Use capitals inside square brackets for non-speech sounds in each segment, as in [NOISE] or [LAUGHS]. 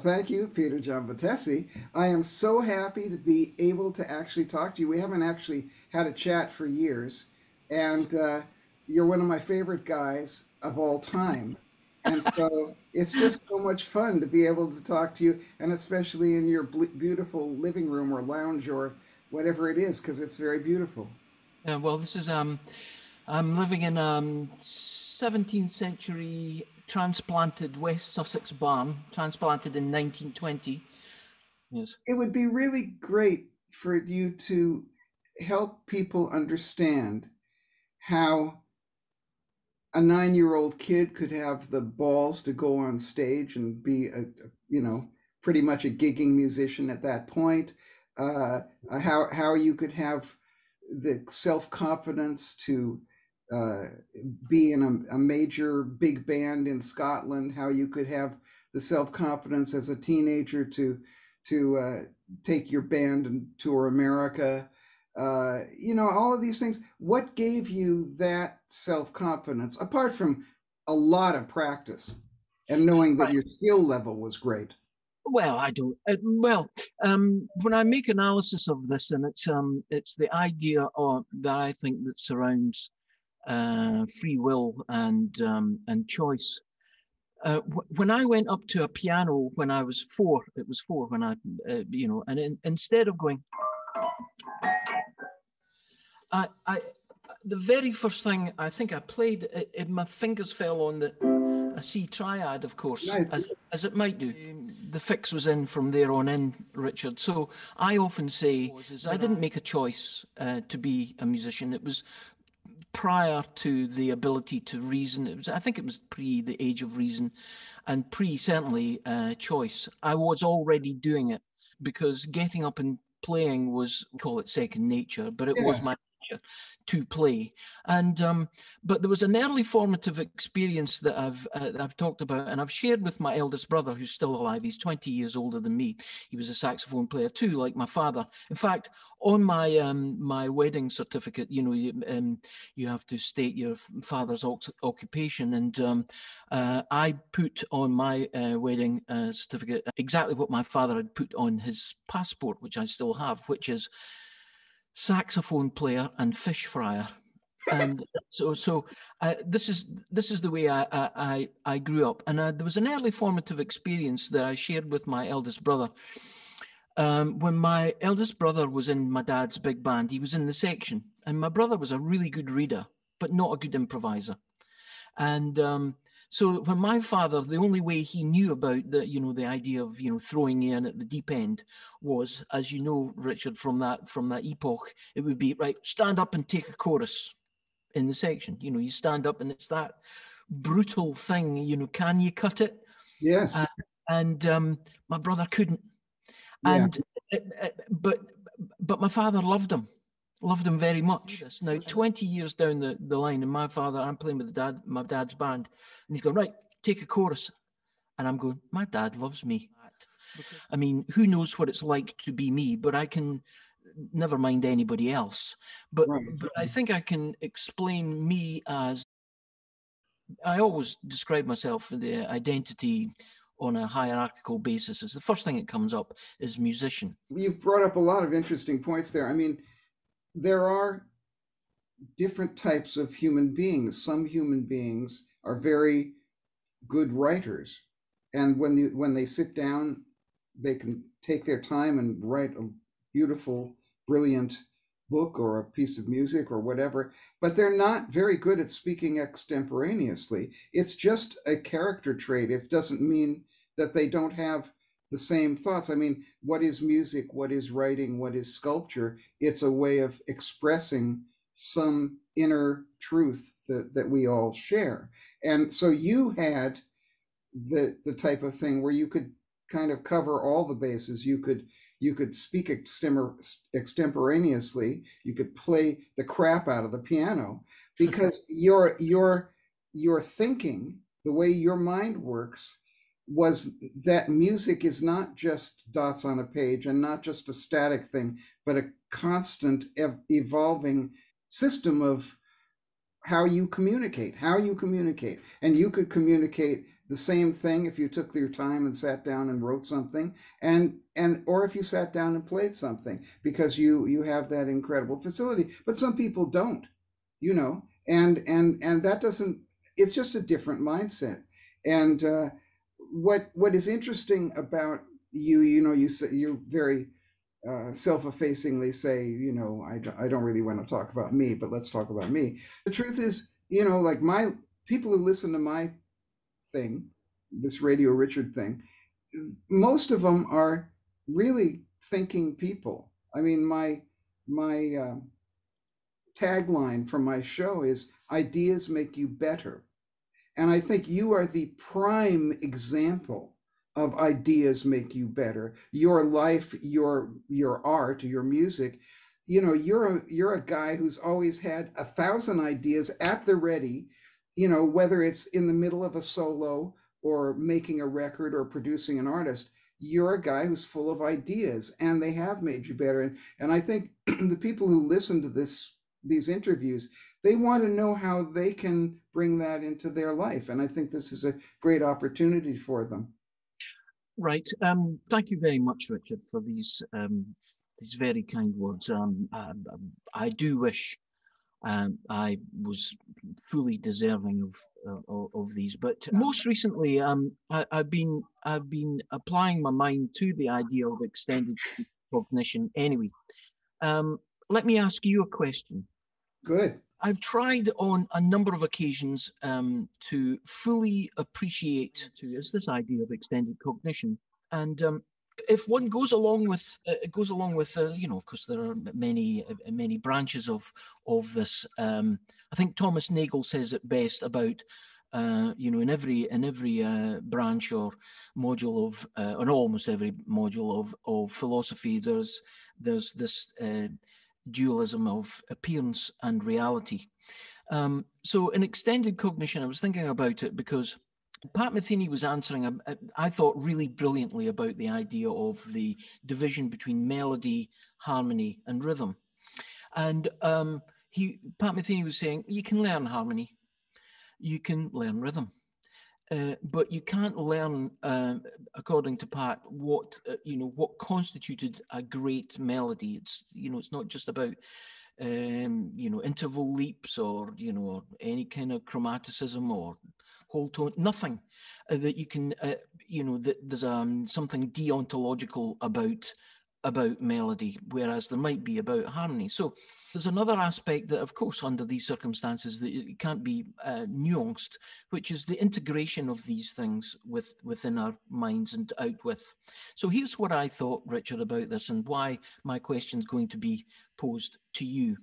thank you, Peter John Vettese. I am so happy to be able to actually talk to you. We haven't actually had a chat for years, and uh, you're one of my favorite guys of all time. And so it's just so much fun to be able to talk to you, and especially in your beautiful living room or lounge or whatever it is, because it's very beautiful. Yeah, well, this is um, I'm living in um 17th century transplanted West Sussex barn, transplanted in 1920. Yes. It would be really great for you to help people understand how a nine year old kid could have the balls to go on stage and be a, you know pretty much a gigging musician at that point uh, how how you could have the self confidence to uh, be in a, a, major big band in Scotland, how you could have the self confidence as a teenager to to uh, take your band and tour America. Uh, you know, all of these things. What gave you that self confidence, apart from a lot of practice and knowing that your skill level was great? Well, I do. Uh, well, um, when I make analysis of this, and it's um, it's the idea of, that I think that surrounds uh, free will and um, and choice. Uh, when I went up to a piano when I was four, it was four when I, uh, you know, and in, instead of going, I, I, the very first thing I think I played, it, it, my fingers fell on the a C triad, of course, nice. as, as it might do. The fix was in from there on in, Richard. So I often say I didn't make a choice uh, to be a musician. It was prior to the ability to reason. It was, I think, it was pre the age of reason, and pre certainly uh, choice. I was already doing it because getting up and playing was call it second nature, but it yes. was my to play. And um, but there was an early formative experience that I've uh, I've talked about, and I've shared with my eldest brother, who's still alive. He's 20 years older than me. He was a saxophone player too, like my father. In fact, on my um, my wedding certificate, you know, you, um, you have to state your father's occupation, and um, uh, I put on my uh, wedding uh, certificate exactly what my father had put on his passport, which I still have, which is saxophone player and fish fryer. and [LAUGHS] so so uh, this is this is the way I I I grew up, and uh, there was an early formative experience that I shared with my eldest brother. Um, when my eldest brother was in my dad's big band, he was in the section, and my brother was a really good reader, but not a good improviser. And um, so when my father, the only way he knew about the, you know, the idea of, you know, throwing in at the deep end was, as you know, Richard, from that from that epoch, it would be right, stand up and take a chorus in the section. You know, you stand up and it's that brutal thing. You know, can you cut it? Yes. Uh, and um, my brother couldn't. And yeah. Uh, uh, but but my father loved him loved him very much. Now, 20 years down the, the line, and my father, I'm playing with the dad, my dad's band, and he's going, right, take a chorus. And I'm going, my dad loves me. I mean, who knows what it's like to be me, but I can never mind anybody else. But right. but I think I can explain me as I always describe myself the identity on a hierarchical basis is the first thing that comes up is musician. You've brought up a lot of interesting points there. I mean, there are different types of human beings. Some human beings are very good writers, and when the, when they sit down, they can take their time and write a beautiful, brilliant book or a piece of music or whatever, but they're not very good at speaking extemporaneously. It's just a character trait. It doesn't mean that they don't have the same thoughts. I mean, what is music? What is writing? What is sculpture? It's a way of expressing some inner truth that, that we all share. And so you had the the type of thing where you could kind of cover all the bases. You could you could speak extemporaneously. You could play the crap out of the piano because your your your thinking, the way your mind works, was that music is not just dots on a page and not just a static thing, but a constant ev- evolving system of how you communicate, how you communicate. And you could communicate the same thing if you took your time and sat down and wrote something and and or if you sat down and played something because you you have that incredible facility but some people don't you know and and and that doesn't it's just a different mindset and uh, what what is interesting about you you know you say you're very uh, self-effacingly say you know I, I don't really want to talk about me but let's talk about me the truth is you know like my people who listen to my thing, this Radio Richard thing, most of them are really thinking people. I mean, my my uh, tagline for my show is "Ideas make you better," and I think you are the prime example of ideas make you better. Your life, your your art, your music. You know, you're a you're a guy who's always had a thousand ideas at the ready you know, whether it's in the middle of a solo or making a record or producing an artist, you're a guy who's full of ideas and they have made you better. And, and I think [CLEARS THROAT] the people who listen to this these interviews, they want to know how they can bring that into their life. And I think this is a great opportunity for them. Right. Um, thank you very much, Richard, for these um, these very kind words. Um, I, I do wish um, I was fully deserving of uh, of these. But most recently, um, I, have been I've been applying my mind to the idea of extended cognition. Anyway, um, let me ask you a question. Good. I've tried on a number of occasions um, to fully appreciate to is this idea of extended cognition, and um, if one goes along with uh, it goes along with uh, you know of course there are many uh, many branches of of this um, i think thomas nagel says it best about uh, you know in every in every uh, branch or module of uh, in almost every module of of philosophy there's there's this dualism of appearance and reality. Um, so in extended cognition i was thinking about it because Pat Metheny was answering, I thought, really brilliantly about the idea of the division between melody, harmony, and rhythm. And um, he, Pat Metheny was saying, you can learn harmony, you can learn rhythm, uh, but you can't learn, uh, according to Pat, what uh, you know what constituted a great melody. It's you know, it's not just about um, you know interval leaps or you know or any kind of chromaticism or whole tone, nothing uh, that you can, uh, you know, that there's um, something deontological about about melody, whereas there might be about harmony. So there's another aspect that, of course, under these circumstances, that it can't be uh, nuanced, which is the integration of these things with within our minds and out with. So here's what I thought, Richard, about this, and why my question is going to be posed to you.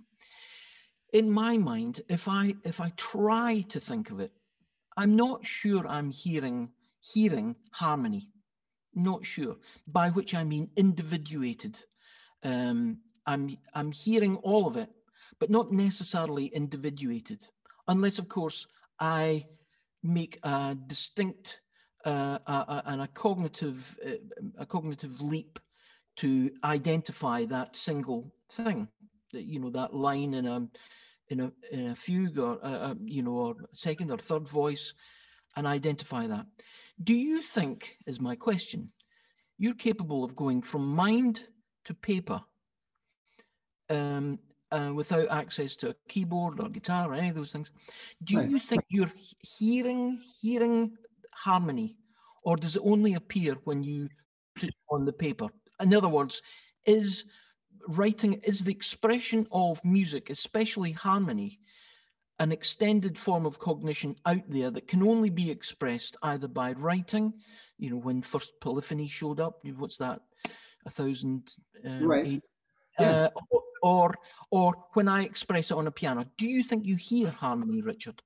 In my mind, if I if I try to think of it I'm not sure I'm hearing hearing harmony. Not sure. By which I mean individuated. Um, I'm I'm hearing all of it, but not necessarily individuated, unless of course I make a distinct uh, a, a, and a cognitive uh, a cognitive leap to identify that single thing. That you know that line in a in a, in a fugue or uh, uh, you know or second or third voice and identify that do you think is my question you're capable of going from mind to paper um, uh, without access to a keyboard or guitar or any of those things do right. you think you're hearing hearing harmony or does it only appear when you put it on the paper in other words is writing is the expression of music, especially harmony, an extended form of cognition out there that can only be expressed either by writing, you know, when first polyphony showed up, what's that, a thousand, uh, right. Eight, yeah. uh, or, or or when I express it on a piano. Do you think you hear harmony, Richard?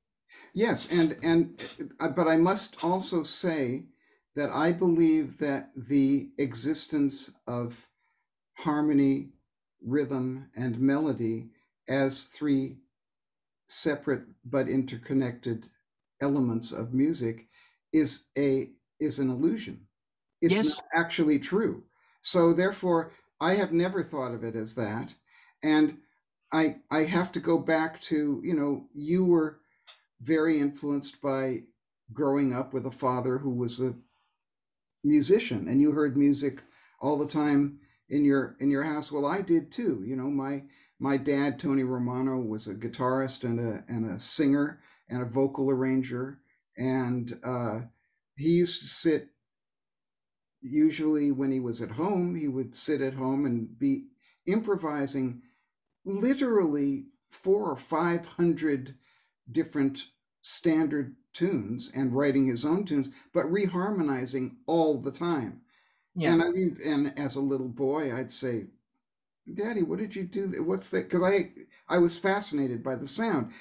Yes, and and uh, but I must also say that I believe that the existence of harmony rhythm, and melody as three separate but interconnected elements of music is a is an illusion. It's yes. not actually true. So therefore, I have never thought of it as that. And I I have to go back to you know you were very influenced by growing up with a father who was a musician, and you heard music all the time in your in your house. Well, I did too. You know, my my dad Tony Romano was a guitarist and a and a singer and a vocal arranger, and uh, he used to sit. Usually, when he was at home, he would sit at home and be improvising literally four or five hundred different standard tunes and writing his own tunes, but reharmonizing all the time. Yeah. And I mean, and as a little boy, I'd say, "Daddy, what did you do? What's that?" Because I I was fascinated by the sound.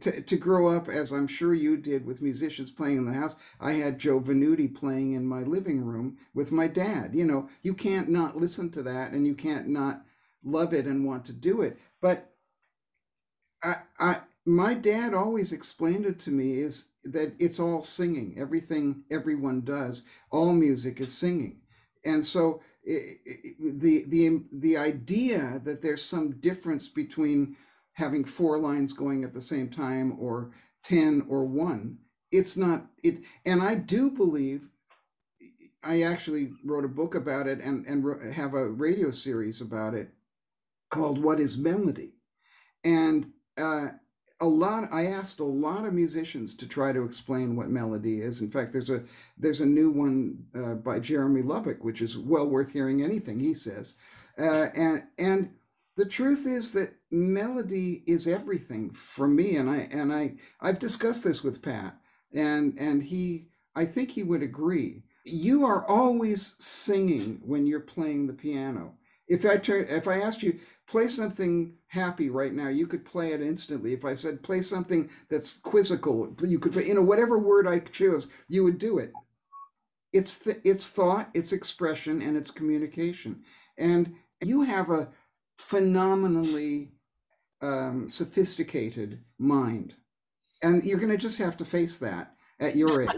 To, to grow up, as I'm sure you did, with musicians playing in the house, I had Joe Venuti playing in my living room with my dad. You know, you can't not listen to that, and you can't not love it and want to do it. But I, I, my dad always explained it to me is that it's all singing. Everything everyone does, all music is singing, and so it, it, the the the idea that there's some difference between having four lines going at the same time or 10 or 1 it's not it and i do believe i actually wrote a book about it and and have a radio series about it called what is melody? And uh, a lot i asked a lot of musicians to try to explain what melody is. In fact there's a there's a new one uh, by jeremy lubbock which is well worth hearing anything he says. Uh, and and the truth is that melody is everything for me and i and i i've discussed this with pat and and he i think he would agree. You are always singing when you're playing the piano. If i turn if i asked you play something happy right now. You could play it instantly. If i said play something that's quizzical you could you know whatever word i chose you would do it. It's th- it's thought it's expression and it's communication. And you have a phenomenally um, sophisticated mind. And you're going to just have to face that at your age.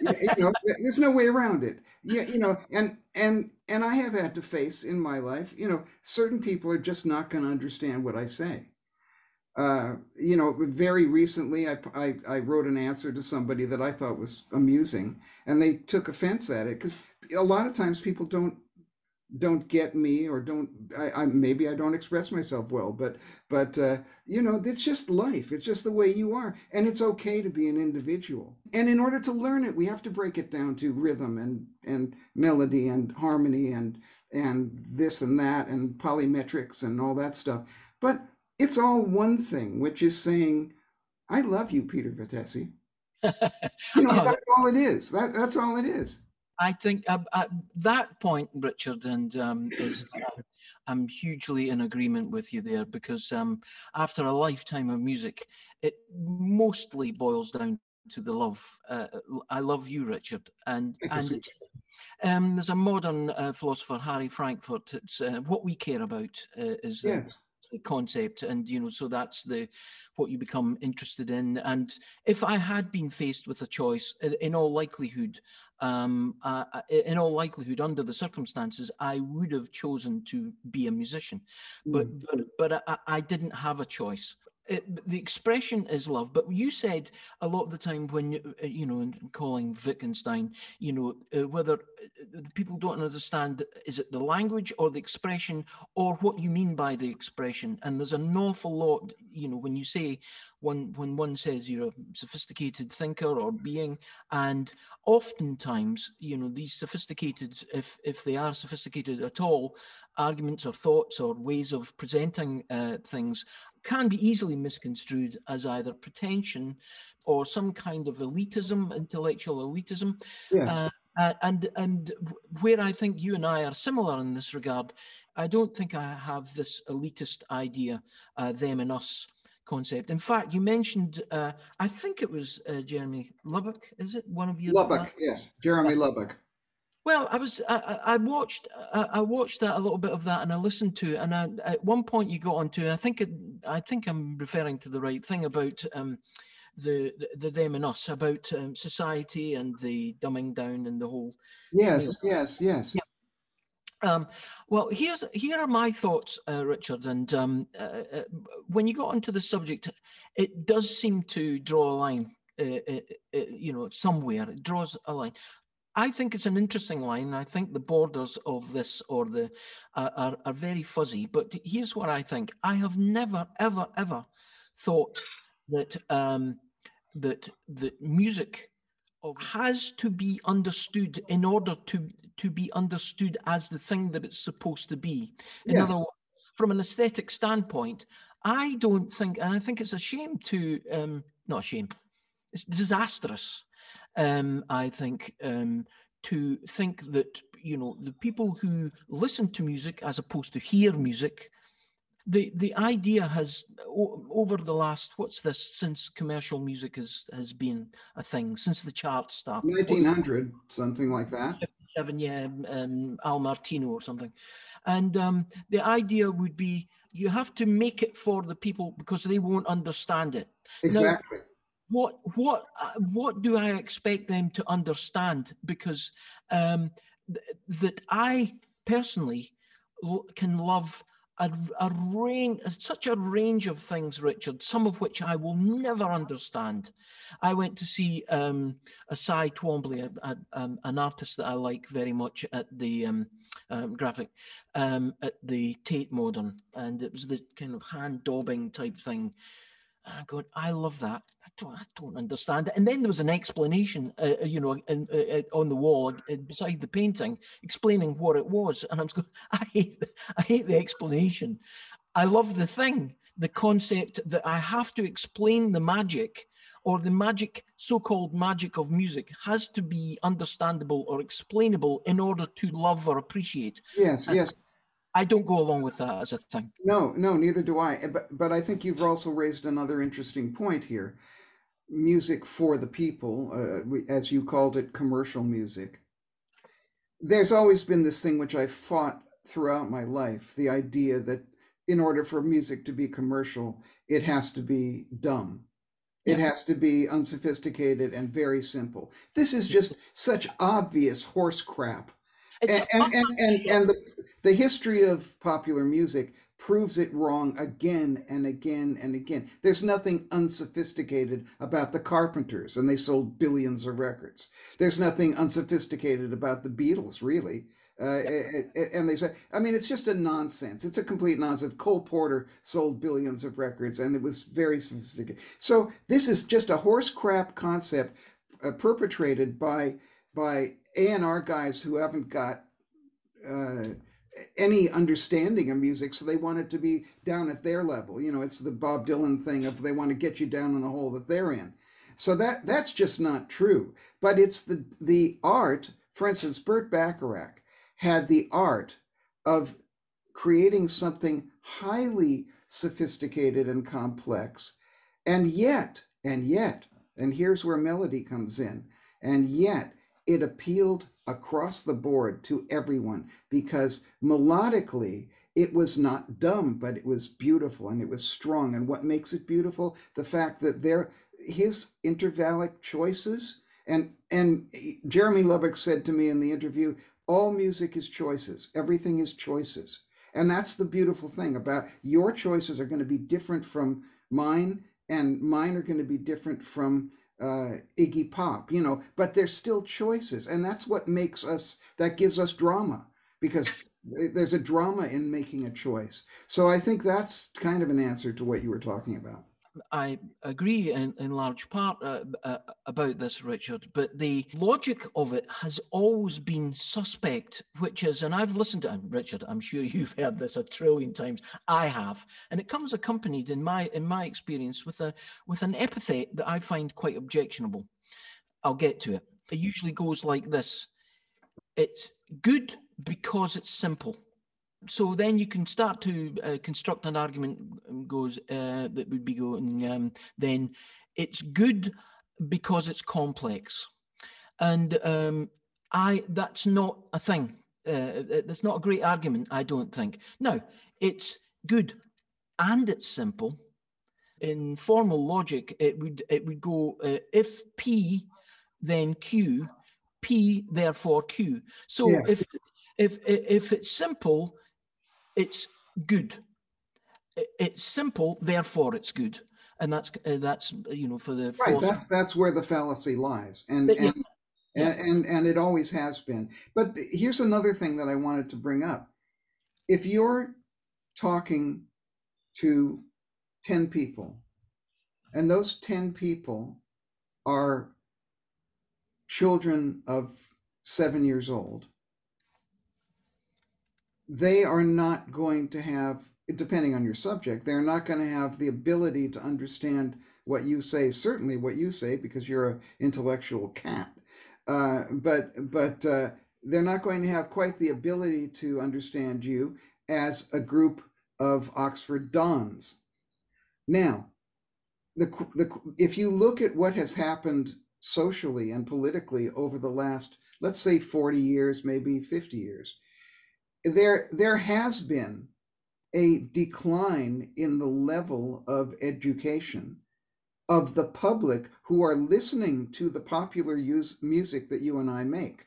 You know there's no way around it. Yeah you know and and and i have had to face in my life you know certain people are just not going to understand what i say. Uh, you know very recently I, I i wrote an answer to somebody that i thought was amusing and they took offense at it because a lot of times people don't don't get me or don't I, I, maybe i don't express myself well but but uh, you know it's just life. It's just the way you are. And it's okay to be an individual. And in order to learn it we have to break it down to rhythm and and melody and harmony and and this and that and polymetrics and all that stuff. But it's all one thing which is saying i love you peter vettese [LAUGHS] you know oh. that's all it is. That, that's all it is I think uh, at that point, Richard, and um, is I'm hugely in agreement with you there because um, after a lifetime of music, it mostly boils down to the love. Uh, I love you, Richard, and and um, there's a modern uh, philosopher, Harry Frankfurt. It's uh, what we care about uh, is yes. the concept, and you know, so that's the what you become interested in. And if I had been faced with a choice, in all likelihood, um, uh, in all likelihood, under the circumstances, I would have chosen to be a musician. But mm. but, but I, I, didn't have a choice it, the expression is love, but you said a lot of the time when uh, you know, in calling Wittgenstein, you know, uh, whether uh, people don't understand is it the language or the expression or what you mean by the expression, and there's an awful lot, you know, when you say when when one says you're a sophisticated thinker or being, and oftentimes, you know, these sophisticated, if if they are sophisticated at all, arguments or thoughts or ways of presenting uh, things can be easily misconstrued as either pretension or some kind of elitism, intellectual elitism. Yes. Uh, uh, and and where I think you and I are similar in this regard, I don't think I have this elitist idea, uh, them and us concept. In fact, you mentioned, uh, I think it was uh, Jeremy Lubbock, is it one of you? Lubbock, yes, Jeremy Lubbock. Well, I was I, I watched I, watched that a little bit of that and I listened to it and I, at one point you got onto I think it, I think I'm referring to the right thing about um, the, the, the them and us about um, society and the dumbing down and the whole yes you know. yes yes yeah. Um, well, here's here are my thoughts, uh, Richard. And um, uh, uh, when you got onto the subject, it does seem to draw a line. Uh, uh, uh, you know, somewhere it draws a line. I think it's an interesting line. I think the borders of this or the are, are very fuzzy. But here's what I think: I have never, ever, ever thought that um, that that music has to be understood in order to to be understood as the thing that it's supposed to be. In yes. other words, from an aesthetic standpoint, I don't think, and I think it's a shame to, um, not a shame, it's disastrous. Um, I think um, to think that you know the people who listen to music as opposed to hear music the the idea has over the last what's this since commercial music has has been a thing since the charts started 1900 something like that. Seven yeah um, al martino or something. And um, the idea would be you have to make it for the people because they won't understand it. Exactly. now, what what what do i expect them to understand because um, th- that i personally can love a, a range, such a range of things, Richard, some of which I will never understand. I went to see um, a Cy Twombly, a, a, um, an artist that I like very much at the um, um, graphic, um, at the Tate Modern, and it was the kind of hand daubing type thing. And I'm going, I love that. I don't, I don't understand it. And then there was an explanation, uh, uh you know, in, uh, uh, on the wall uh, beside the painting, explaining what it was. And I'm going, [LAUGHS] I hate, the, I hate the explanation. I love the thing, the concept that I have to explain the magic or the magic, so-called magic of music, has to be understandable or explainable in order to love or appreciate. Yes, and, yes. I don't go along with that as a thing. No, no, neither do I. But but I think you've also raised another interesting point here. Music for the people, uh, as you called it, commercial music. There's always been this thing which I fought throughout my life: the idea that in order for music to be commercial, it has to be dumb. It yeah. has to be unsophisticated and very simple. This is just such obvious horse crap and, and, and, and, and the, the history of popular music proves it wrong again and again and again. There's nothing unsophisticated about the Carpenters, and they sold billions of records. There's nothing unsophisticated about the Beatles, really. Uh, and they say, I mean, it's just a nonsense. It's a complete nonsense. Cole Porter sold billions of records, and it was very sophisticated. So this is just a horse crap concept uh, perpetrated by by a&R guys who haven't got uh, any understanding of music, so they want it to be down at their level. You know, it's the Bob Dylan thing of they want to get you down in the hole that they're in. So that that's just not true. But it's the the art. For instance, Burt Bacharach had the art of creating something highly sophisticated and complex, and yet, and yet, and here's where melody comes in, and yet it appealed across the board to everyone because melodically it was not dumb but it was beautiful and it was strong. And what makes it beautiful? The fact that there his intervallic choices and and Jeremy Lubbock said to me in the interview all music is choices. Everything is choices. And that's the beautiful thing about your choices are going to be different from mine and mine are going to be different from uh, Iggy Pop, you know, but there's still choices. And that's what makes us, that gives us drama because there's a drama in making a choice. So I think that's kind of an answer to what you were talking about. I agree in, in large part uh, uh, about this, Richard, but the logic of it has always been suspect, which is, and I've listened to him, Richard, I'm sure [LAUGHS] you've heard this a trillion times. I have, and it comes accompanied, in my in my experience, with a with an epithet that I find quite objectionable. I'll get to it. It usually goes like this: It's good because it's simple so then you can start to uh, construct an argument um, goes uh, that would be going um, then it's good because it's complex. And um, i that's not a thing. Uh, that's not a great argument i don't think. No it's good and it's simple. In formal logic it would it would go uh, if p then q p therefore q. So yeah. if if if it's simple, it's good. It's simple, therefore it's good, and that's uh, that's you know for the right. That's that's where the fallacy lies, and but, and, yeah. and and and it always has been. But here's another thing that I wanted to bring up: if you're talking to ten people, and those ten people are children of seven years old, they are not going to have, depending on your subject, they're not going to have the ability to understand what you say, certainly what you say, because you're an intellectual cat. Uh, but but uh, they're not going to have quite the ability to understand you as a group of Oxford Dons. Now, the, the, if you look at what has happened socially and politically over the last, let's say 40 years, maybe 50 years, there, there has been a decline in the level of education of the public who are listening to the popular use, music that you and I make.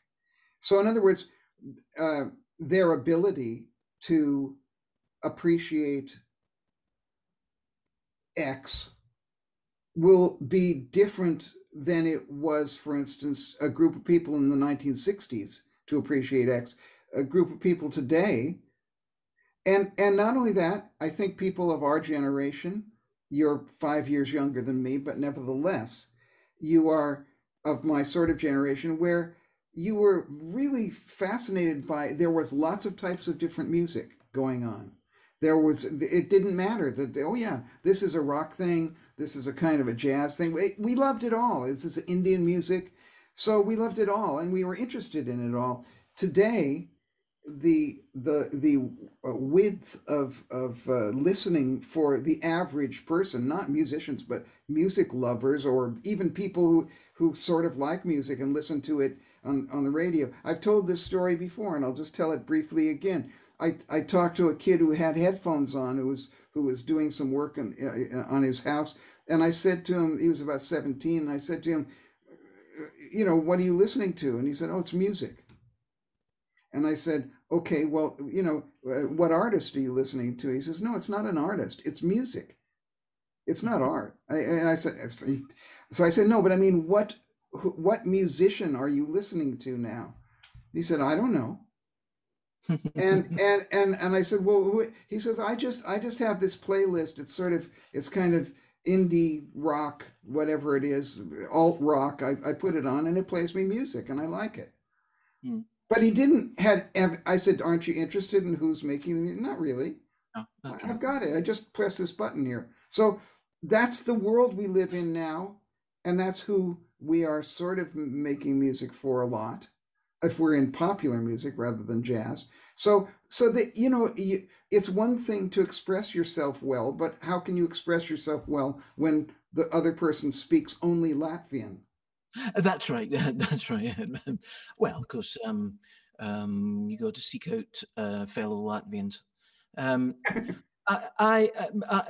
So, in other words, uh, their ability to appreciate X will be different than it was, for instance, a group of people in the 1960s to appreciate X, a group of people today. And, and not only that, I think people of our generation, you're five years younger than me, but nevertheless, you are of my sort of generation where you were really fascinated by there was lots of types of different music going on there was it didn't matter that oh yeah this is a rock thing this is a kind of a jazz thing. We, loved it all. This is Indian music. So we loved it all and we were interested in it all. Today, the the the uh, width of of uh, listening for the average person, not musicians, but music lovers or even people who who sort of like music and listen to it on on the radio. I've told this story before, and I'll just tell it briefly again. I I talked to a kid who had headphones on, who was who was doing some work on, uh, on his house. And I said to him, he was about 17, and I said to him, you know, what are you listening to? And he said, oh, it's music. And I said, okay, well, you know, uh, what artist are you listening to? He says, no, it's not an artist, it's music. It's not art. I, and I said, so I said, no, but I mean, what, what musician are you listening to now? He said, I don't know [LAUGHS] and and and and I said, well, he says, I just I just have this playlist. It's sort of it's kind of indie rock, whatever it is, alt rock. I, I put it on and it plays me music and I like it. Hmm. But he didn't had. I said, aren't you interested in who's making the music? Not really. Okay. I've got it. I just press this button here. So that's the world we live in now, and that's who we are sort of making music for a lot if we're in popular music rather than jazz. So, so that you know, it's one thing to express yourself well, but how can you express yourself well when the other person speaks only Latvian? That's right. [LAUGHS] That's right. well, of course, um, um, you go to seek out uh, fellow Latvians. Um, I, I, um, I,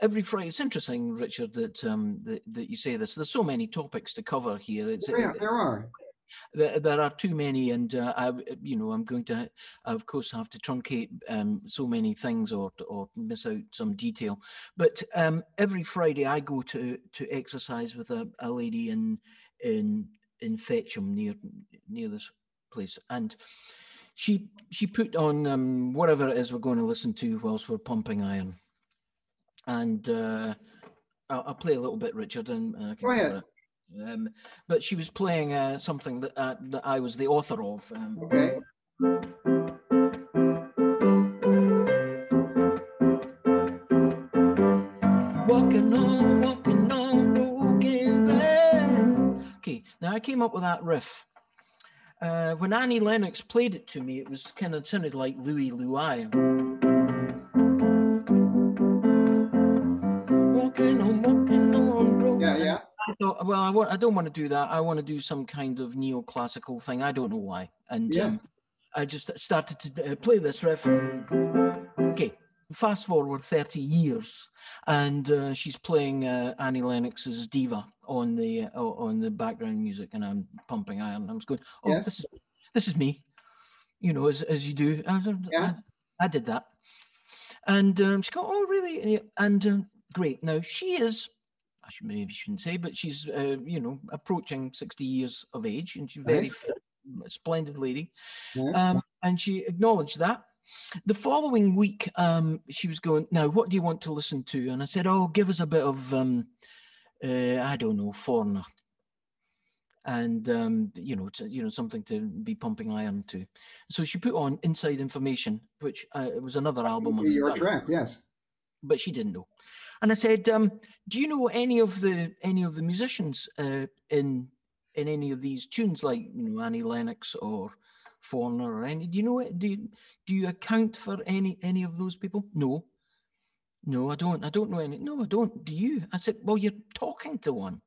every Friday. It's interesting, Richard, that, um, that that you say this. There's so many topics to cover here. It's, yeah, there are there, there are too many, and uh, I, you know, I'm going to, of course, have to truncate um, so many things or or miss out some detail. But um, every Friday, I go to to exercise with a, a lady in in in Fetcham near near this place, and she she put on um, whatever it is we're going to listen to whilst we're pumping iron, and uh, I'll, I'll, play a little bit, Richard, and, can. Go ahead. Um, but she was playing uh, something that uh, that I was the author of. Um, okay. Walking on, now I came up with that riff. Uh, when Annie Lennox played it to me, it was kind of sounded like Louie Louie. thought, well, I want, I don't want to do that. I want to do some kind of neoclassical thing. I don't know why. And yeah. um, I just started to uh, play this riff. Okay, fast forward 30 years, and uh, she's playing uh, Annie Lennox's Diva on the uh, on the background music, and I'm pumping iron. I'm just going, oh, yes. this is this is me. you know, as as you do. I, Yeah. I, I did that, and um, she go, "Oh, really?" And um, great. Now she is. I should maybe shouldn't say, but she's uh, you know approaching sixty years of age, and she's very Nice. fit, splendid lady. Nice. Um, and she acknowledged that. The following week, um, she was going, Now, what do you want to listen to? And I said, Oh, give us a bit of, um, uh, I don't know, Foreigner. And, um, you know, to, you know, something to be pumping iron to. So she put on Inside Information, which uh, was another album. on Your that, track, yes. but she didn't know. And I said, um, "Do you know any of the any of the musicians uh, in in any of these tunes, like you know Annie Lennox or Foreigner or any? Do you know it? Do you, do you account for any any of those people? No, no, I don't. I don't know any. No, I don't. Do you? I said, well, you're talking to one,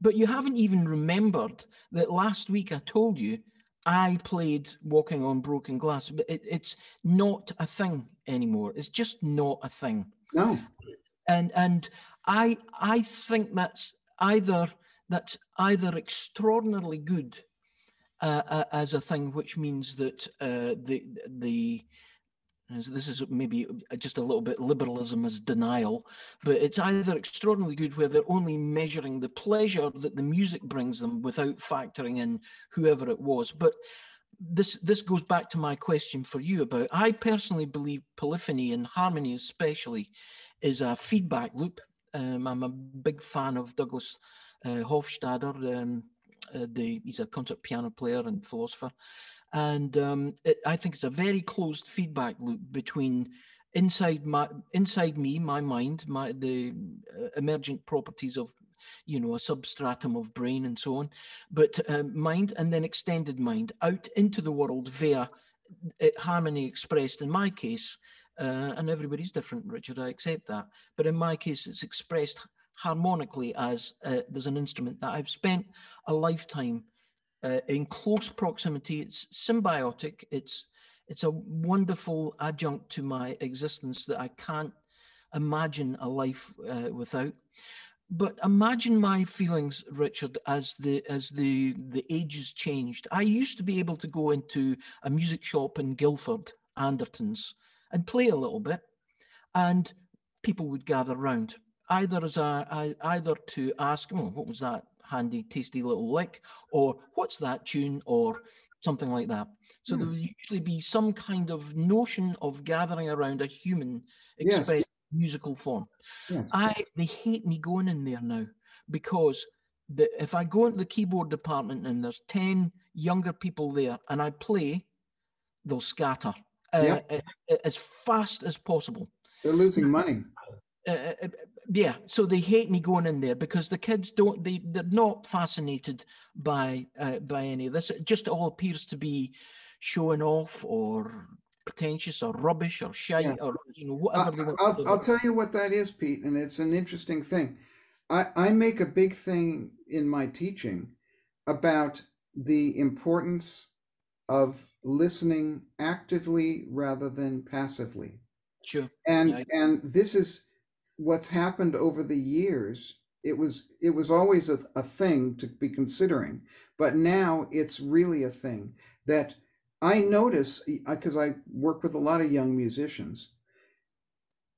but you haven't even remembered that last week I told you I played Walking on Broken Glass. But it, it's not a thing anymore. It's just not a thing No. and and I I think that's either that's either extraordinarily good uh, uh, as a thing, which means that uh, the the this is maybe just a little bit liberalism as denial, but it's either extraordinarily good where they're only measuring the pleasure that the music brings them without factoring in whoever it was. But this this goes back to my question for you about I personally believe polyphony and harmony especially is a feedback loop. Um, I'm a big fan of Douglas uh, Hofstadter. Um, uh, the, he's a concert piano player and philosopher, and um, it, I think it's a very closed feedback loop between inside my inside me, my mind, my the uh, emergent properties of you know a substratum of brain and so on, but uh, mind and then extended mind out into the world via uh, harmony expressed in my case uh, and everybody's different, Richard. I accept that. But in my case, it's expressed harmonically as uh, there's an instrument that I've spent a lifetime uh, in close proximity. It's symbiotic. It's it's a wonderful adjunct to my existence that I can't imagine a life uh, without. But imagine my feelings, Richard, as the as the the ages changed. I used to be able to go into a music shop in Guildford, Anderton's, and play a little bit, and people would gather round, either as a, either to ask, "Oh, what was that handy, tasty little lick?" or "What's that tune?" or something like that. So there Hmm. would usually be some kind of notion of gathering around a human Yes. expressed musical form. Yes. I they hate me going in there now because the, if I go into the keyboard department and there's ten younger people there and I play, they'll scatter uh, uh, uh, as fast as possible. They're losing money. Uh, uh, yeah, so they hate me going in there because the kids don't they they're not fascinated by uh, by any of this. It just all appears to be showing off or pretentious or rubbish or shite Yeah. or you know whatever I- they want. I'll, tell you what that is, Pete, and it's an interesting thing. I, I make a big thing in my teaching about the importance of listening actively rather than passively. Sure. And Yeah. and this is what's happened over the years. It was it was always a, a thing to be considering, but now it's really a thing that I notice because uh, I work with a lot of young musicians.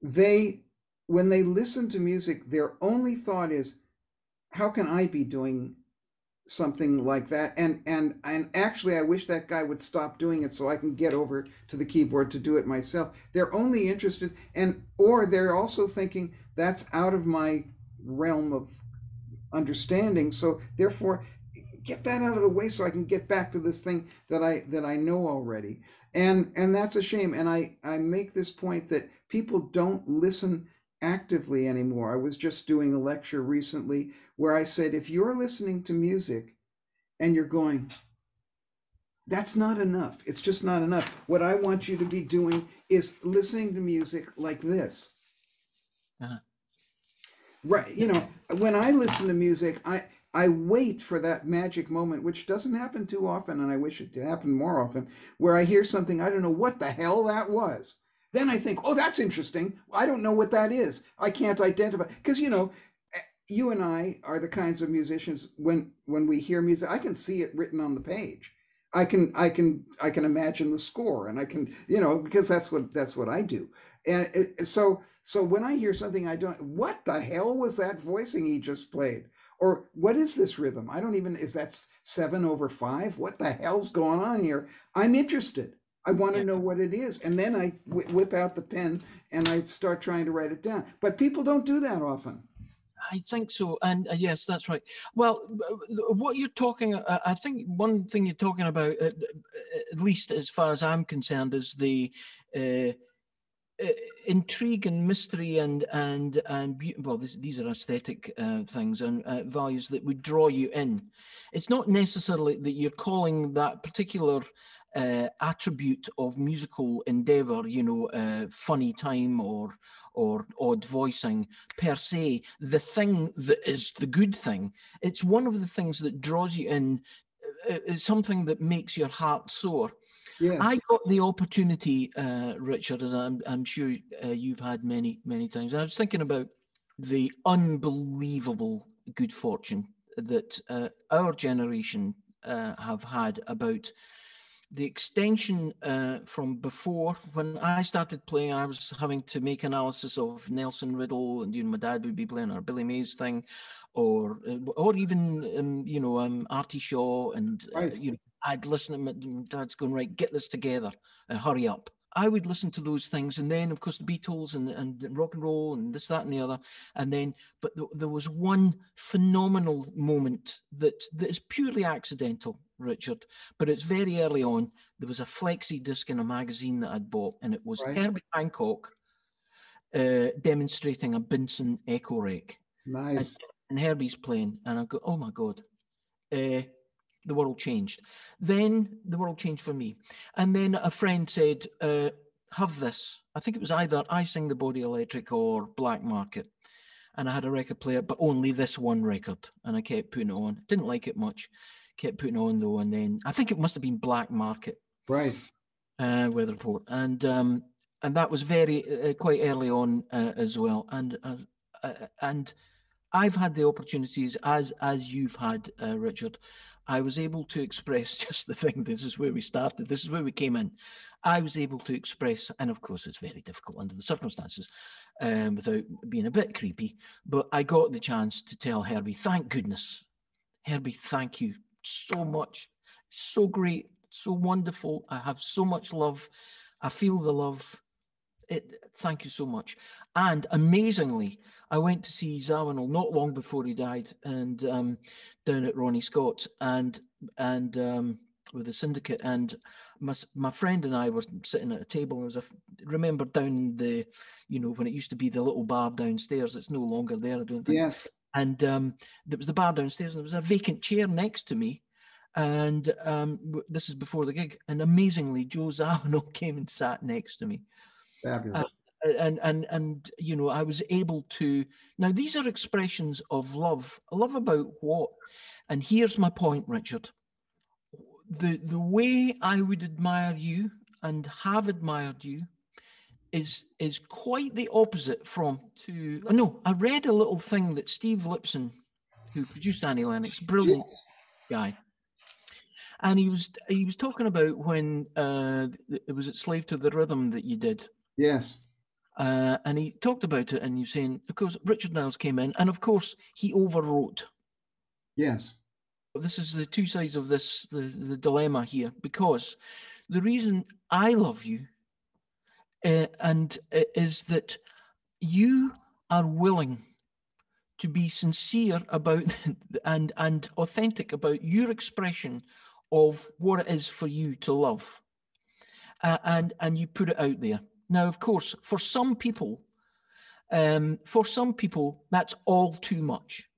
They when they listen to music, their only thought is, how can I be doing something like that? And and and actually I wish that guy would stop doing it so I can get over to the keyboard to do it myself. They're only interested and or they're also thinking that's out of my realm of understanding. So therefore get that out of the way so I can get back to this thing that I that I know already. And and that's a shame. And I I make this point that people don't listen actively anymore. I was just doing a lecture recently where I said if you're listening to music and you're going that's not enough. It's just not enough. What I want you to be doing is listening to music like this. Uh-huh. Right. You know, when I listen to music, I I wait for that magic moment, which doesn't happen too often, and I wish it to happen more often, where I hear something I don't know what the hell that was. Then I think, oh, that's interesting. I don't know what that is. I can't identify because you know, eh, you and I are the kinds of musicians when when we hear music, I can see it written on the page. I can I can I can imagine the score and I can you know because that's what that's what I do and it, so so when I hear something I don't what the hell was that voicing he just played or what is this rhythm I don't even is that seven over five what the hell's going on here I'm interested I want to yeah. know what it is and then I whip out the pen and I start trying to write it down but people don't do that often I think so, and uh, yes, that's right. Well, what you're talking, uh, I think one thing you're talking about, uh, at least as far as I'm concerned, is the uh, intrigue and mystery and and and well, this, these are aesthetic uh, things and uh, values that would draw you in. It's not necessarily that you're calling that particular. Attribute of musical endeavor, you know, funny time or or odd voicing per se the thing that is the good thing. It's one of the things that draws you in. Uh, uh, it's something that makes your heart soar. Yes. I got the opportunity, uh, Richard, as I'm, I'm sure uh, you've had many, many times. I was thinking about the unbelievable good fortune that uh, our generation uh, have had about the extension uh, from before when I started playing, I was having to make analysis of Nelson Riddle, and you know, my dad would be playing our Billy May's thing, or uh, or even um, you know um, Artie Shaw, and uh, right. uh, you know, I'd listen to my dad's going right, get this together, and hurry up. I would listen to those things, and then of course the Beatles and, and rock and roll and this, that, and the other, and then but th- there was one phenomenal moment that that is purely accidental, Richard, but it's very early on. There was a flexi disc in a magazine that I'd bought, and it was right. Herbie Hancock uh, demonstrating a Binson Echorec. Nice. And, and, Herbie's playing, and I go, oh my god. Uh, the world changed. Then the world changed for me. And then a friend said, uh, have this. I think it was either I Sing the Body Electric or Black Market. And I had a record player, but only this one record. And I kept putting it on. Didn't like it much. Kept putting on though. And then I think it must have been Black Market. Right. Uh, Weather Report. And um, and that was very uh, quite early on uh, as well. And uh, uh, and I've had the opportunities as as you've had, uh, Richard, I was able to express [LAUGHS] just the thing. This is where we started. This is where we came in. I was able to express, and of course, it's very difficult under the circumstances um, without being a bit creepy. But I got the chance to tell Herbie, thank goodness. Herbie, thank you so much. So great, so wonderful. I have so much love. I feel the love. It, thank you so much. And amazingly, I went to see Zawinul not long before he died, and um, down at Ronnie Scott's, and and um, with the syndicate, and my my friend and I were sitting at a table. There was a remember down the, you know, when it used to be the little bar downstairs. It's no longer there. I don't think. Yes. And um, there was the bar downstairs, and there was a vacant chair next to me. And um, this is before the gig, and amazingly, Joe Zawinul [LAUGHS] came and sat next to me. Fabulous. Uh, and and and you know i was able to now these are expressions of love love about what and here's my point richard the the way i would admire you and have admired you is is quite the opposite from to oh no i read a little thing that steve lipson who produced annie lennox brilliant yes. guy and he was he was talking about when uh it was it slave to the rhythm that you did yes uh, and he talked about it, and you're saying, of course, Richard Niles came in, and of course, he overwrote. Yes. This is the two sides of this, the, the dilemma here, because the reason I love you uh, and uh, is that you are willing to be sincere about [LAUGHS] and and authentic about your expression of what it is for you to love. Uh, and and you put it out there. Now, of course, for some people, um, for some people, that's all too much,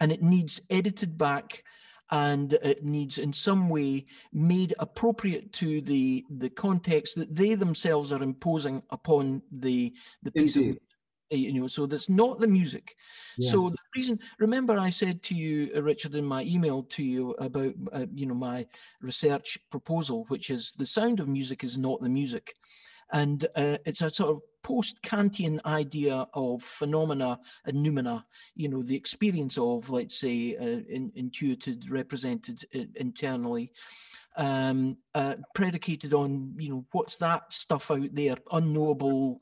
and it needs edited back, and it needs, in some way, made appropriate to the the context that they themselves are imposing upon the the piece Indeed. of you know so that's not the music yeah. so the reason remember i said to you uh, richard in my email to you about uh, you know my research proposal which is the sound of music is not the music and uh, it's a sort of post-Kantian idea of phenomena and noumena, you know, the experience of, let's say, uh, in, intuited, represented uh, internally, um, uh, predicated on you know what's that stuff out there, unknowable,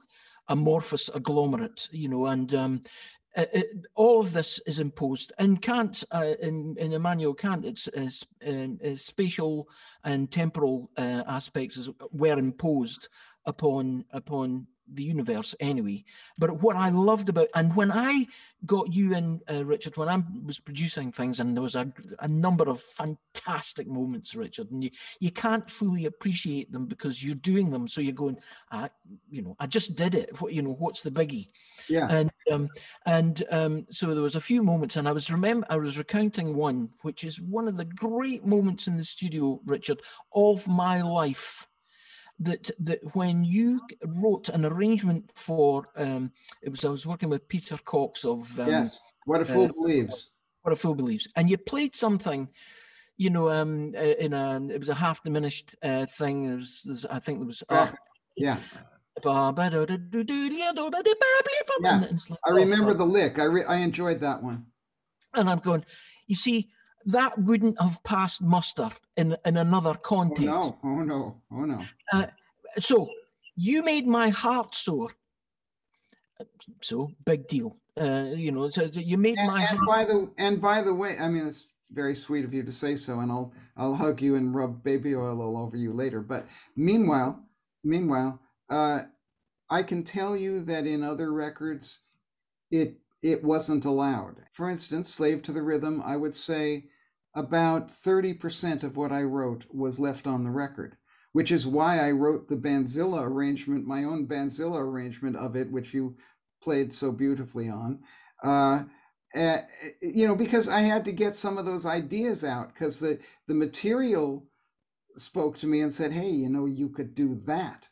amorphous agglomerate, you know, and um, it, it, all of this is imposed. In Kant, uh, in, in Immanuel Kant, it's, it's, um, it's spatial and temporal uh, aspects were imposed upon upon the universe anyway. But what I loved about, and when I got you in, uh, Richard, when I was producing things, and there was a, a number of fantastic moments, Richard, and you, you can't fully appreciate them because you're doing them. So you're going, I, you know, I just did it. What, you know, what's the biggie? Yeah. And um, and um, so there was a few moments, and I was remember I was recounting one, which is one of the great moments in the studio, Richard, of my life that that when you wrote an arrangement for um, it was I was working with Peter Cox of um, yes, what a fool uh, believes, what a fool believes, and you played something, you know, um, uh, in a it was a half diminished uh, thing. It was, was I think there was uh, yeah. [LAUGHS] Yeah, I remember the lick. I re- I enjoyed that one. And I'm going, you see, that wouldn't have passed muster in, in another context. Oh no, oh no, oh no. Uh, so you made my heart sore. So big deal. Uh, you know, so you made and, my and heart. by the and by the way, I mean it's very sweet of you to say so, and I'll I'll hug you and rub baby oil all over you later. But meanwhile, meanwhile, uh, I can tell you that in other records, it it wasn't allowed. For instance, "Slave to the Rhythm," I would say about 30% of what I wrote was left on the record, which is why I wrote the Bandzilla arrangement, my own Bandzilla arrangement of it, which you played so beautifully on. Uh, uh, you know, because I had to get some of those ideas out because the, the material spoke to me and said, hey, you know, you could do that.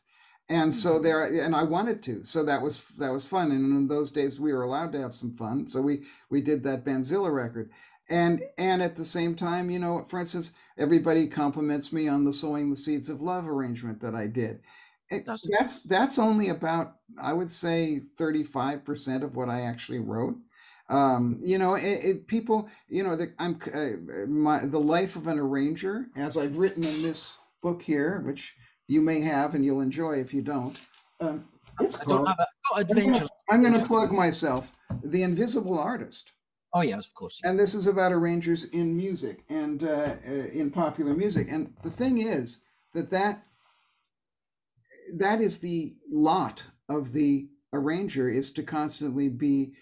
And so mm-hmm. there, and I wanted to, so that was that was fun. And in those days, we were allowed to have some fun, so we we did that Bandzilla record and and at the same time you know for instance everybody compliments me on the sowing the seeds of love arrangement that i did that's that's, that's only about i would say 35% of what i actually wrote um, you know it, it, people you know the, i'm uh, my the life of an arranger as i've written in this book here which you may have and you'll enjoy if you don't um, it's called, i'm going to plug myself the invisible artist Oh yes, of course. And this is about arrangers in music and uh, uh, in popular music. And the thing is that that that is the lot of the arranger is to constantly be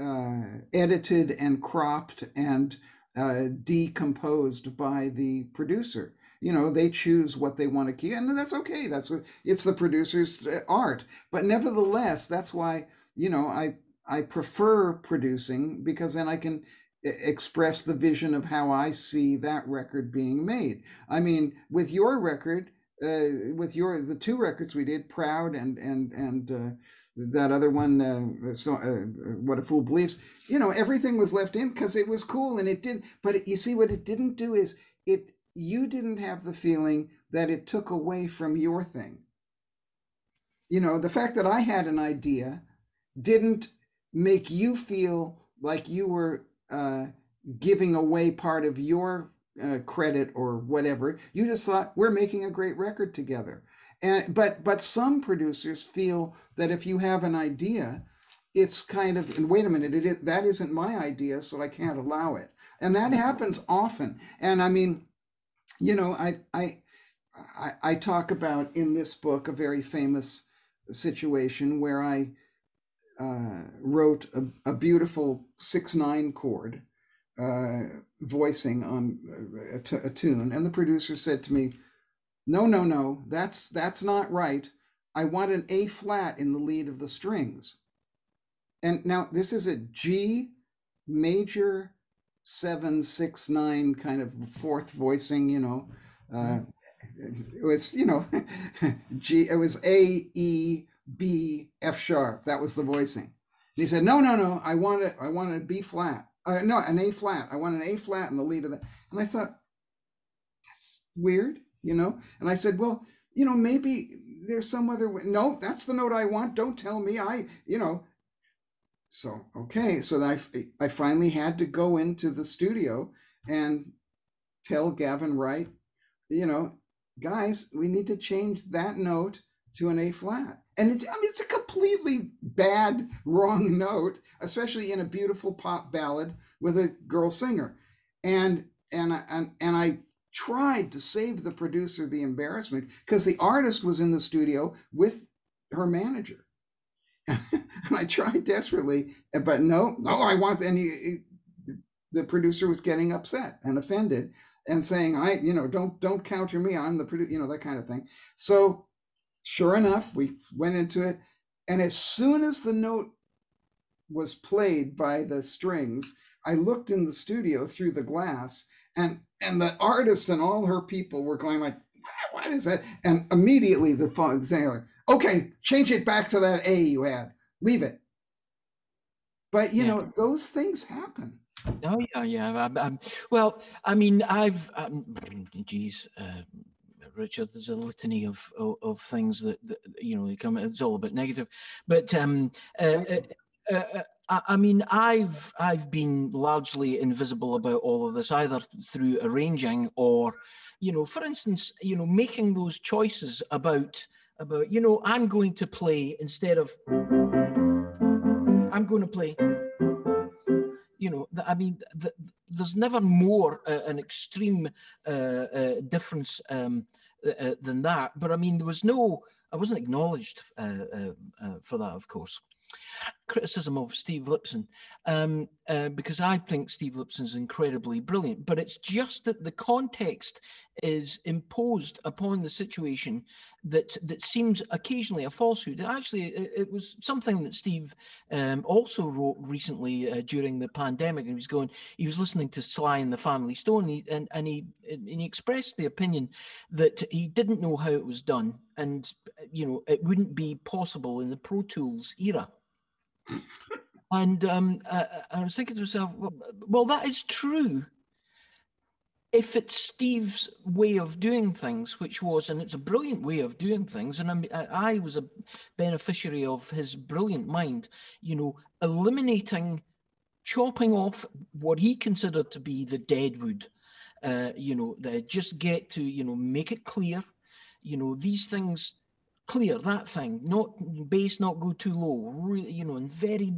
uh, edited and cropped and uh, decomposed by the producer. You know, they choose what they want to keep, and that's okay. That's what it's the producer's uh, art. But nevertheless, that's why you know I I prefer producing because then I can express the vision of how I see that record being made. I mean, with your record, uh, with your the two records we did, Proud and and and uh, that other one, uh, so, uh, What a Fool Believes. You know, everything was left in because it was cool and it did. But it, you see, what it didn't do is it. You didn't have the feeling that it took away from your thing. You know, the fact that I had an idea didn't make you feel like you were uh, giving away part of your uh, credit or whatever. You just thought we're making a great record together. And but but some producers feel that if you have an idea, it's kind of and wait a minute, it is, that isn't my idea, so I can't allow it. And that happens often. And I mean, you know, I I I, talk about in this book a very famous situation where I uh, wrote a, a, beautiful six nine chord uh, voicing on a, t- a tune, and the producer said to me, "No, no, no, that's that's not right. I want an A flat in the lead of the strings." And now this is a G major seven six nine kind of fourth voicing, you know. Uh, it was you know [LAUGHS] G. It was A E B, F sharp. That was the voicing. And he said, no, no, no, I want it, I want a B flat. Uh, no, an A flat. I want an A flat in the lead of that. And I thought, that's weird, you know? And I said, well, you know, maybe there's some other way. No, that's the note I want. Don't tell me. I, you know. So, okay. So I, I finally had to go into the studio and tell Gavin Wright, you know, guys, we need to change that note to an A flat. And it's I mean it's a completely bad wrong note, especially in a beautiful pop ballad with a girl singer. And and and and I tried to save the producer the embarrassment because the artist was in the studio with her manager. [LAUGHS] and I tried desperately, eh, but no, no, I want any. The producer was getting upset and offended and saying, "I, you know, don't don't counter me. I'm the producer, you know, that kind of thing." So, sure enough, we went into it, and as soon as the note was played by the strings, I looked in the studio through the glass, and and the artist and all her people were going like, "What is that?" And immediately the phone saying like, "Okay, change it back to that A you had. Leave it." But you yeah. know, those things happen. Oh yeah, yeah. I, I, well, I mean, I've, um, geez, uh, Richard, there's a litany of of, of things that, that, you know come. It's all a bit negative, but um, uh, uh, uh I mean, I've I've been largely invisible about all of this, either through arranging or, you know, for instance, you know, making those choices about about you know, I'm going to play instead of I'm going to play you know, I mean, the, there's never more uh, an extreme uh, uh, difference um, uh, uh, than that. But I mean, there was no, I wasn't acknowledged uh, for that, of course criticism of Steve Lipson um, uh, because I think Steve Lipson is incredibly brilliant, but it's just that the context is imposed upon the situation that that seems occasionally a falsehood. Actually, it, it was something that Steve um, also wrote recently uh, during the pandemic. And he was going, he was listening to Sly and the Family Stone, he, and and he and he expressed the opinion that he didn't know how it was done, and you know it wouldn't be possible in the Pro Tools era and um, uh, I was thinking to myself, well, well, that is true. If it's Steve's way of doing things, which was, and it's a brilliant way of doing things, and I'm, I was a beneficiary of his brilliant mind, you know, eliminating, chopping off what he considered to be the dead wood, uh, you know, just get to, you know, make it clear, you know, these things clear that thing not bass not go too low really you know and very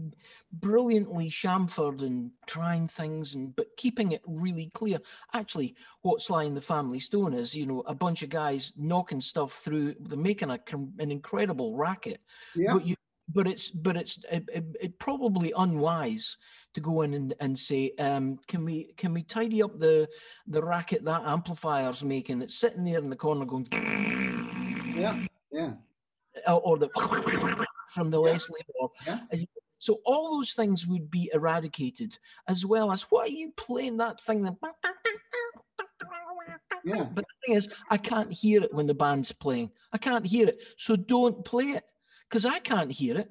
brilliantly chamfered and trying things and but keeping it really clear. Actually what's lying the family stone is you know a bunch of guys knocking stuff through they're making a, an incredible racket yeah. but you but it's but it's it, it, it probably unwise to go in and, and say um, can we can we tidy up the the racket that amplifier's making? That's sitting there in the corner going yeah yeah. Or, the [LAUGHS] from the yeah. Leslie. Or, yeah. So all those things would be eradicated, as well as what are you playing that thing? That, yeah. [LAUGHS] But the thing is, I can't hear it when the band's playing. I can't hear it, so don't play it because I can't hear it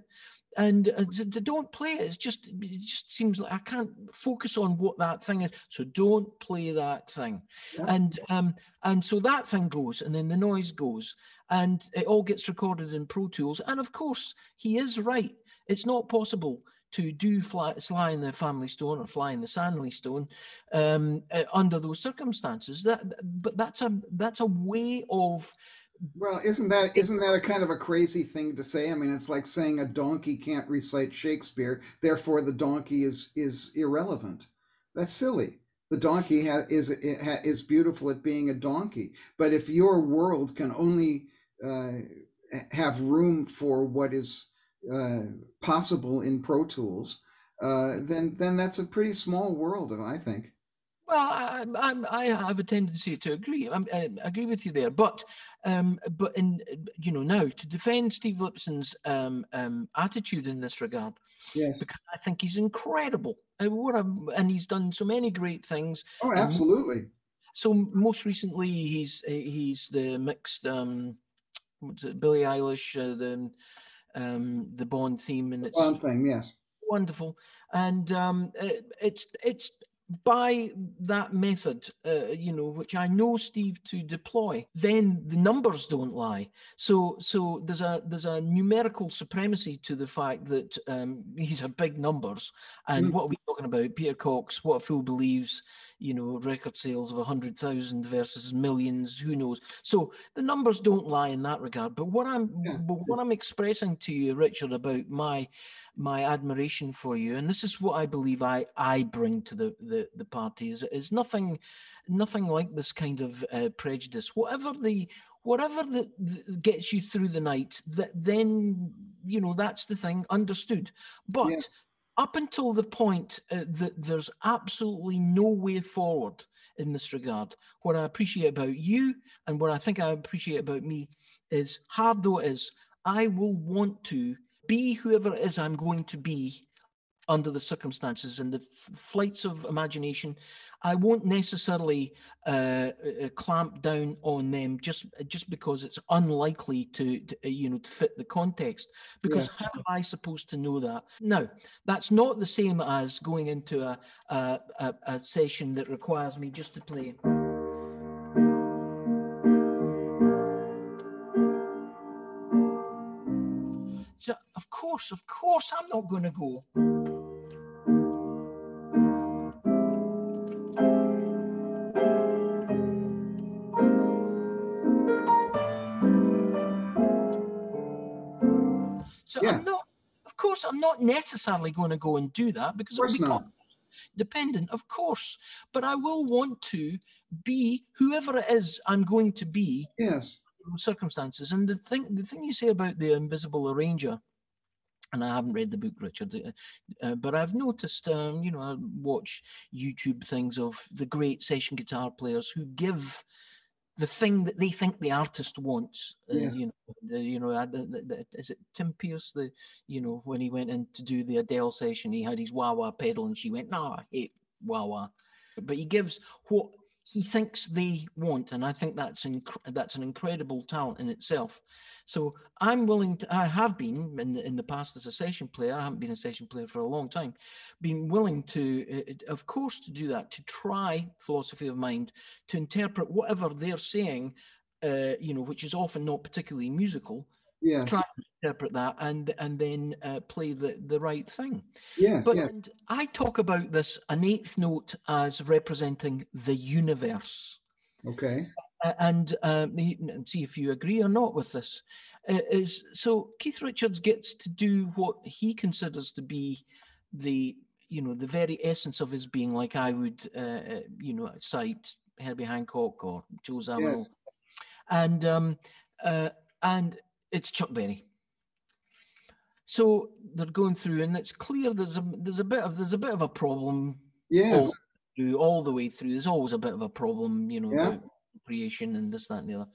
and uh, don't play it. It's just it just seems like I can't focus on what that thing is. So don't play that thing, yeah. and um and so that thing goes, and then the noise goes, and it all gets recorded in Pro Tools. And of course, he is right. It's not possible to do fly, Sly in the Family Stone or Fly in the Sanley Stone um, uh, under those circumstances. That, but that's a that's a way of well, isn't that isn't that a kind of a crazy thing to say? I mean, it's like saying a donkey can't recite Shakespeare, therefore the donkey is is irrelevant. That's silly. The donkey ha- is ha- is beautiful at being a donkey, but if your world can only have room for what is uh, possible in Pro Tools, uh, then then that's a pretty small world, I think. Well, I, I, I, have a tendency to agree. I, I agree with you there, but um, but in you know now to defend Steve Lipson's um, um, attitude in this regard, yeah. because I think he's incredible. Uh, what a, and he's done so many great things. Oh, absolutely. so most recently, he's he's the mixed um, what's it, Billie Eilish, uh, the um, the Bond theme, and it's Bond theme, yes, wonderful. And um, it, it's it's by that method, uh, you know, which I know Steve to deploy, then the numbers don't lie. So, so there's a there's a numerical supremacy to the fact that um, these are big numbers. And mm. what are we talking about? Peter Cox, what a fool believes, you know, record sales of a hundred thousand versus millions. Who knows? So the numbers don't lie in that regard. But what I'm yeah. what I'm expressing to you, Richard, about my my admiration for you, and this is what I believe I I bring to the the, the party is is nothing nothing like this kind of uh, prejudice. Whatever the whatever that gets you through the night, that then you know that's the thing. Understood, but. Yes. Up until the point uh, that there's absolutely no way forward in this regard, what I appreciate about you and what I think I appreciate about me is hard though it is, I will want to be whoever it is I'm going to be under the circumstances and the flights of imagination. I won't necessarily uh, uh, clamp down on them just just because it's unlikely to, to uh, you know to fit the context. Because yeah. how am I supposed to know that? Now, that's not the same as going into a, a, a, a session that requires me just to play. Course, of course, I'm not going to go. So yeah. I'm not, of course, I'm not necessarily going to go and do that because I'll become dependent, of course. But I will want to be whoever it is I'm going to be. Yes. Circumstances. And the thing, the thing you say about the invisible arranger, and I haven't read the book, Richard, uh, uh, but I've noticed, um, you know, I watch YouTube things of the great session guitar players who give the thing that they think the artist wants. Uh, yes. You know, you know, the, the, the, is it Tim Pierce? The you know when he went in to do the Adele session, he had his wah wah pedal, and she went, "No, I hate wah wah," but he gives what he thinks they want, and I think that's inc- that's an incredible talent in itself. So I'm willing to. I have been in the, in the past as a session player. I haven't been a session player for a long time. Been willing to, uh, of course, to do that. To try philosophy of mind to interpret whatever they're saying, uh, you know, which is often not particularly musical. Yes. Try to interpret that and and then uh, play the the right thing. Yes. But yes. I talk about this an eighth note as representing the universe. Okay. Uh, and um, see if you agree or not with this. Uh, is so Keith Richards gets to do what he considers to be the you know the very essence of his being, like I would uh, uh you know cite Herbie Hancock or Joe Zawinul, yes. and um, uh, and it's Chuck Berry. So they're going through, and it's clear there's a there's a bit of there's a bit of a problem. Yes. All, through, all the way through, there's always a bit of a problem, you know, yeah. creation and this, that, and the other.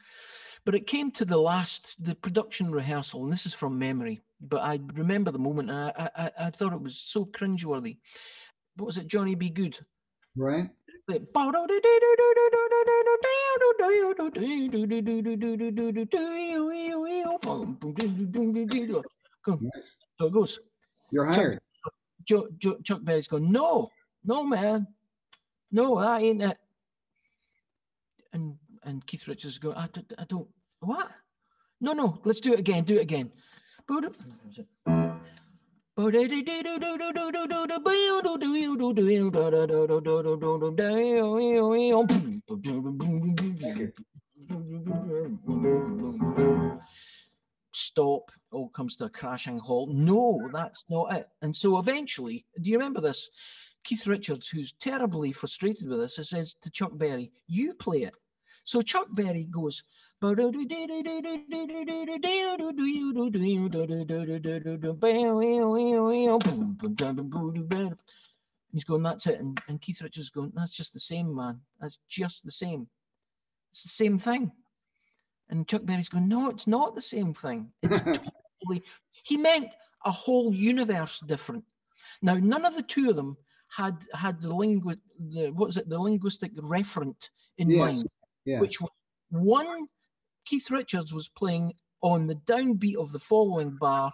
But it came to the last, the production rehearsal, and this is from memory, but I remember the moment, and I, I, I thought it was so cringeworthy. What was it, Johnny B. Goode? Right. So it goes. You're hired. Chuck, Chuck, Chuck Berry's going, no, no, man. No, I ain't it. And and Keith Richards go, I, I don't, what? No, no, let's do it again, do it again. Stop, all comes to a crashing halt. No, that's not it. And so eventually, do you remember this? Keith Richards, who's terribly frustrated with this, says to Chuck Berry, You play it. So Chuck Berry goes, He's going, that's it. And, and Keith Richards is going, that's just the same, man. That's just the same. It's the same thing. And Chuck Berry's going, no, it's not the same thing. It's [LAUGHS] totally, he meant a whole universe different. Now, none of the two of them had had the lingu the what was it the linguistic referent in yes. mind, yes. which was one Keith Richards was playing on the downbeat of the following bar,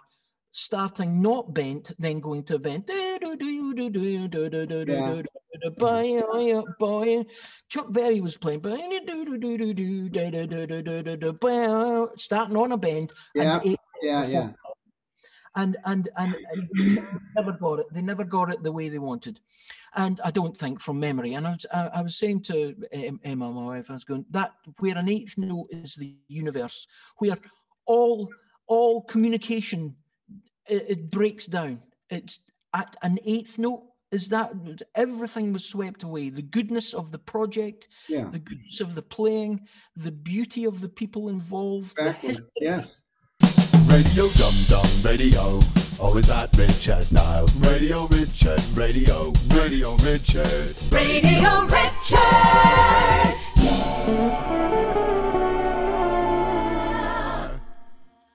starting not bent, then going to bent. [LAUGHS] Chuck Berry was playing, [LAUGHS] starting on a bend. Yeah, yeah, yeah. And and and, never got it. They never got it the way they wanted. And I don't think from memory. And I was, I, I was saying to um, Emma, my wife, I was going that where an eighth note is the universe, where all all communication it, it breaks down. It's at an eighth note is that everything was swept away the goodness of the project yeah. the goodness of the playing the beauty of the people involved exactly. yes radio dum dum radio. Oh is that richard niles radio richard radio radio richard. Radio richard